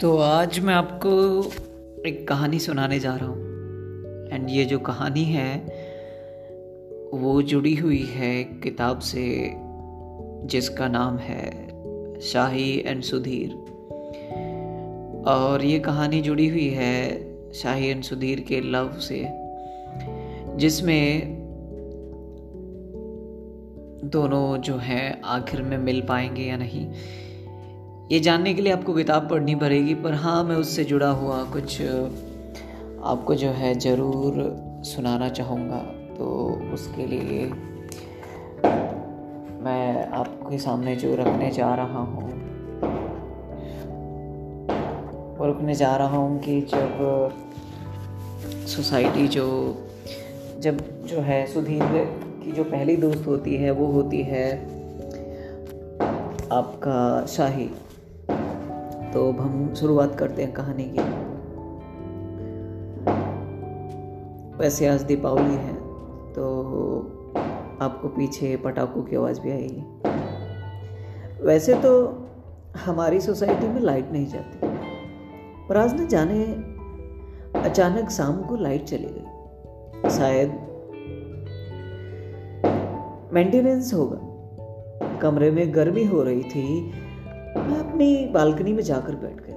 तो आज मैं आपको एक कहानी सुनाने जा रहा हूँ। एंड ये जो कहानी है, वो जुड़ी हुई है किताब से, जिसका नाम है शाही एंड सुधीर। और ये कहानी जुड़ी हुई है शाही एंड सुधीर के लव से, जिसमें दोनों जो हैं आखिर में मिल पाएँगे या नहीं। ये जानने के लिए आपको किताब पढ़नी पड़ेगी, पर हाँ मैं उससे जुड़ा हुआ कुछ आपको जो है ज़रूर सुनाना चाहूँगा। तो उसके लिए मैं आपके सामने जो रखने जा रहा हूँ, वो रखने जा रहा हूँ कि जब सोसाइटी जो, जब जो है सुधीर की जो पहली दोस्त होती है, वो होती है आपका शाही। तो अब हम शुरुआत करते हैं कहानी की। वैसे आज दीपावली है तो आपको पीछे पटाखों की आवाज़ भी आएगी। वैसे तो हमारी सोसाइटी में लाइट नहीं जाती, पर आज न जाने अचानक शाम को लाइट चली गई। शायद मेंटेनेंस होगा। कमरे में गर्मी हो रही थी अपनी बालकनी में जाकर बैठ गया।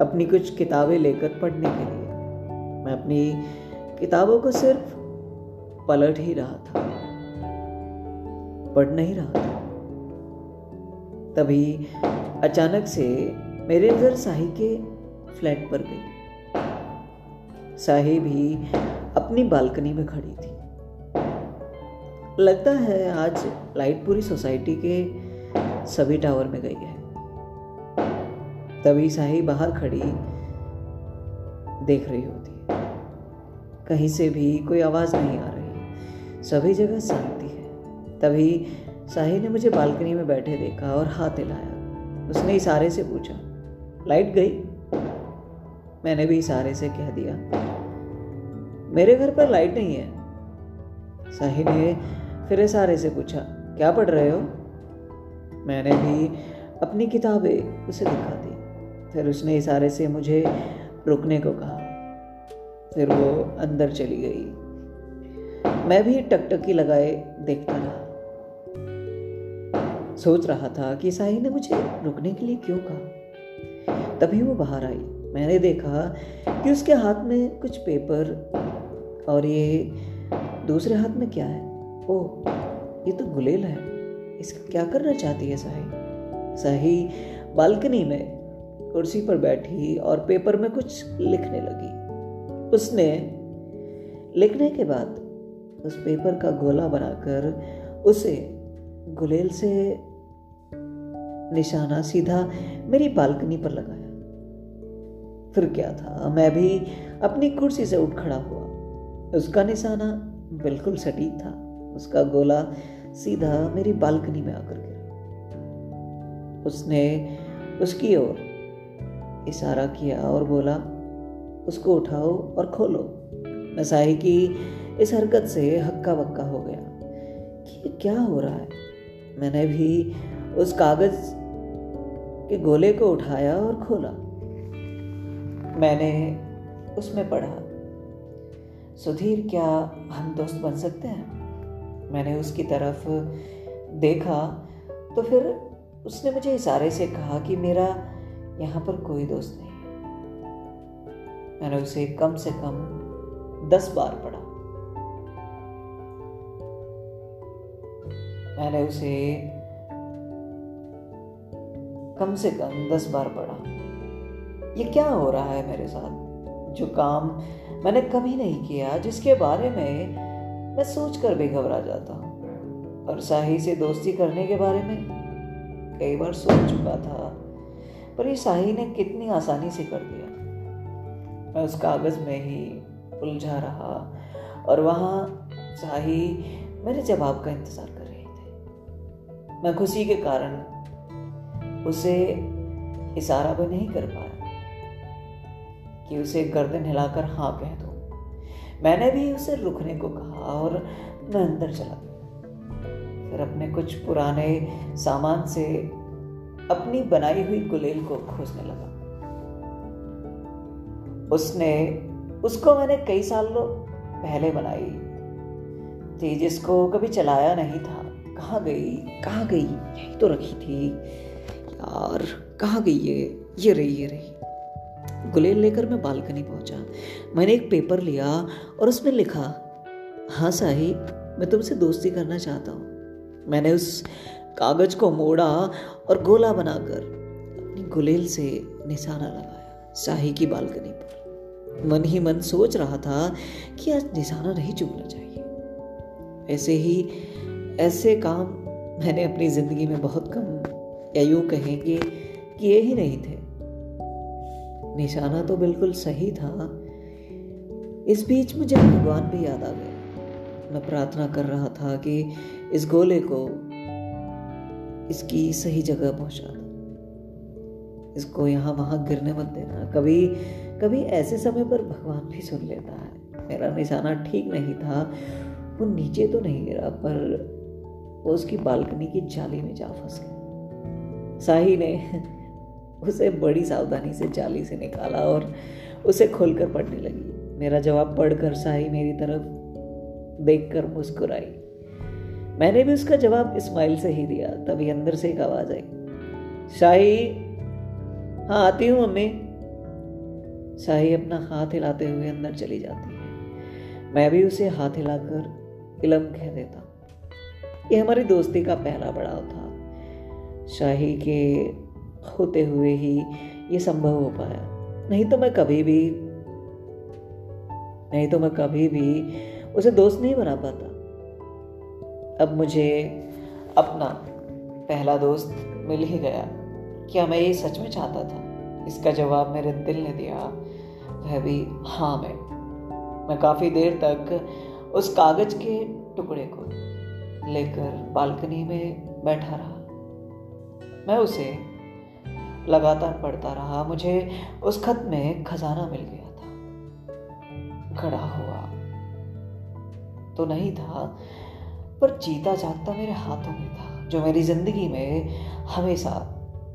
अपनी कुछ किताबें लेकर पढ़ने के लिए। मैं अपनी किताबों को सिर्फ़ पलट ही रहा था। पढ़ नहीं रहा था। तभी अचानक से मेरे नज़र शाही के फ्लैट पर गई। शाही भी अपनी बालकनी में खड़ी थी। लगता है आज लाइट पूरी सोसाइटी के सभी टावर में गई है। तभी साही बाहर खड़ी देख रही होती है। कहीं से भी कोई आवाज़ नहीं आ रही। सभी जगह शांति है। तभी साही ने मुझे बालकनी में बैठे देखा और हाथ हिलाया। उसने इशारे से पूछा, लाइट गई? मैंने भी इशारे से कह दिया, मेरे घर पर लाइट नहीं है। साही ने फिर इशारे से पूछा, क्या पढ़ रहे हो? मैंने भी अपनी किताबें उसे दिखा दी। फिर उसने इशारे से मुझे रुकने को कहा। फिर वो अंदर चली गई। मैं भी टकटकी लगाए देखता रहा। सोच रहा था कि साही ने मुझे रुकने के लिए क्यों कहा। तभी वो बाहर आई। मैंने देखा कि उसके हाथ में कुछ पेपर और ये दूसरे हाथ में क्या है? ओह, ये तो गुलेल है। इसका क्या करना चाहती है साही साही बालकनी में कुर्सी पर बैठी और पेपर में कुछ लिखने लगी। उसने लिखने के बाद उस पेपर का गोला बनाकर उसे गुलेल से निशाना सीधा मेरी बालकनी पर लगाया। फिर क्या था? मैं भी अपनी कुर्सी से उठ खड़ा हुआ। उसका निशाना बिल्कुल सटीक था। उसका गोला सीधा मेरी बालकनी में आकर गिरा। उसने उसकी ओर इशारा किया और बोला, उसको उठाओ और खोलो। मैं साही की इस हरकत से हक्का बक्का हो गया। कि क्या हो रहा है? मैंने भी उस कागज़ के गोले को उठाया और खोला। मैंने उसमें पढ़ा, सुधीर, क्या हम दोस्त बन सकते हैं? मैंने उसकी तरफ़ देखा तो फिर उसने मुझे इशारे से कहा कि मेरा यहाँ पर कोई दोस्त नहीं। है मैंने उसे कम से कम दस बार पढ़ा। मैंने उसे कम से कम दस बार पढ़ा। ये क्या हो रहा है मेरे साथ? जो काम मैंने कभी नहीं किया, जिसके बारे में मैं सोच कर भी घबरा जाता हूँ। और शाही से दोस्ती करने के बारे में कई बार सोच चुका था। पर ये शाही ने कितनी आसानी से कर दिया। मैं उस कागज़ में ही उलझा रहा और वहाँ शाही मेरे जवाब का इंतज़ार कर रही थे। मैं खुशी के कारण उसे इशारा भी नहीं कर पाया कि उसे गर्दन हिलाकर हाँ कह दो। मैंने भी उसे रुकने को कहा और मैं अंदर चला गया। फिर अपने कुछ पुराने सामान से अपनी बनाई हुई गुलेल को खोजने लगा। उसने, उसको मैंने कई साल पहले बनाई। थी जिसको कभी चलाया नहीं था। कहाँ गई? कहाँ गई? यही तो रखी थी। यार, कहाँ गई ये? ये रही ये रही। गुलेल लेकर मैं बालकनी पहुँचा। मैंने एक पेपर लिया और उसमें लिखा हाँ साहिब, मैं तुमसे दोस्ती करना चाहता हूँ। मैंने उस कागज़ को मोड़ा और गोला बनाकर अपनी गुलेल से निशाना लगाया, शाही की बालकनी पर। मन ही मन सोच रहा था कि आज निशाना नहीं चूकना चाहिए। ऐसे ही, ऐसे काम मैंने अपनी ज़िंदगी में बहुत कम, या यूँ कहेंगे किए ही नहीं थे। निशाना तो बिल्कुल सही था। इस बीच मुझे भगवान भी याद आ गए। मैं प्रार्थना कर रहा था कि इस गोले को इसकी सही जगह पहुँचा दो। इसको यहाँ वहाँ गिरने मत देना। कभी कभी ऐसे समय पर भगवान भी सुन लेता है। मेरा निशाना ठीक नहीं था, वो नीचे तो नहीं गिरा, पर वो उसकी बालकनी की जाली में जा फंस गया। साही ने उसे बड़ी सावधानी से जाली से निकाला और उसे खोलकर पढ़ने लगी। मेरा जवाब पढ़कर साही मेरी तरफ़ देखकर मुस्कुराई। मैंने भी उसका जवाब इस्माइल से ही दिया, तभी अंदर से एक आवाज़ आई। शाही हाँ आती हूँ मम्मी। शाही अपना हाथ हिलाते हुए अंदर चली जाती है। मैं भी उसे हाथ हिलाकर इलम कह देता। ये हमारी दोस्ती का पहला बड़ाव था। शाही के होते हुए ही ये संभव हो पाया। नहीं तो मैं कभी भी, नहीं तो मैं कभी भी उसे दोस्त नहीं बना पाता। अब मुझे अपना पहला दोस्त मिल ही गया। क्या मैं ये सच में चाहता था? इसका जवाब मेरे दिल ने दिया, वह भी हाँ मैं। मैं काफ़ी देर तक उस कागज़ के टुकड़े को लेकर बालकनी में बैठा रहा। मैं उसे लगातार पढ़ता रहा। मुझे उस खत में खजाना मिल गया था। खड़ा हुआ तो नहीं था पर जीता जागता मेरे हाथों में था, जो मेरी ज़िंदगी में हमेशा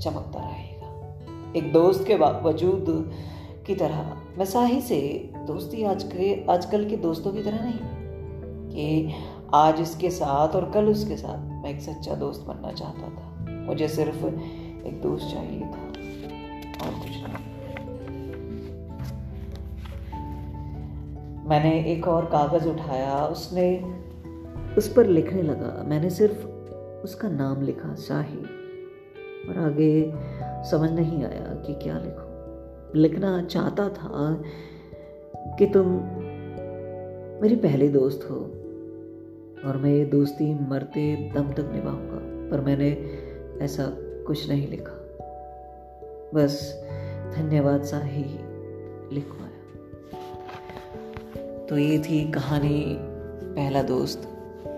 चमकता रहेगा। एक दोस्त के वजूद की तरह मैं साही से दोस्ती आज के, आजकल के दोस्तों की तरह नहीं, कि आज इसके साथ और कल उसके साथ मैं एक सच्चा दोस्त बनना चाहता था। मुझे सिर्फ़ एक दोस्त चाहिए था, और कुछ नहीं। मैंने एक और कागज़ उठाया, उसने उस पर लिखने लगा। मैंने सिर्फ़ उसका नाम लिखा, शाही। और आगे समझ नहीं आया कि क्या लिखो। लिखना चाहता था कि तुम मेरी पहली दोस्त हो और मैं ये दोस्ती मरते दम तक निभाऊँगा, पर मैंने ऐसा कुछ नहीं लिखा। बस धन्यवाद सा ही लिखवाया। तो ये थी कहानी, पहला दोस्त।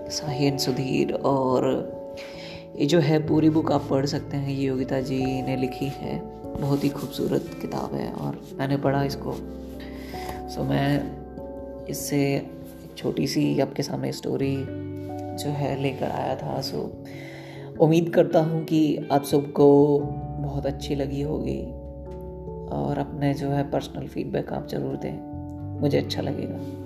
साहिन सुधीर और ये जो है पूरी बुक आप पढ़ सकते हैं, ये योगिता जी ने लिखी है। बहुत ही खूबसूरत किताब है और मैंने पढ़ा इसको। सो मैं इससे छोटी सी आपके सामने स्टोरी जो है लेकर आया था। सो उम्मीद करता हूँ कि आप सबको बहुत अच्छी लगी होगी और अपने जो है पर्सनल फीडबैक आप ज़रूर दें। मुझे अच्छा लगेगा।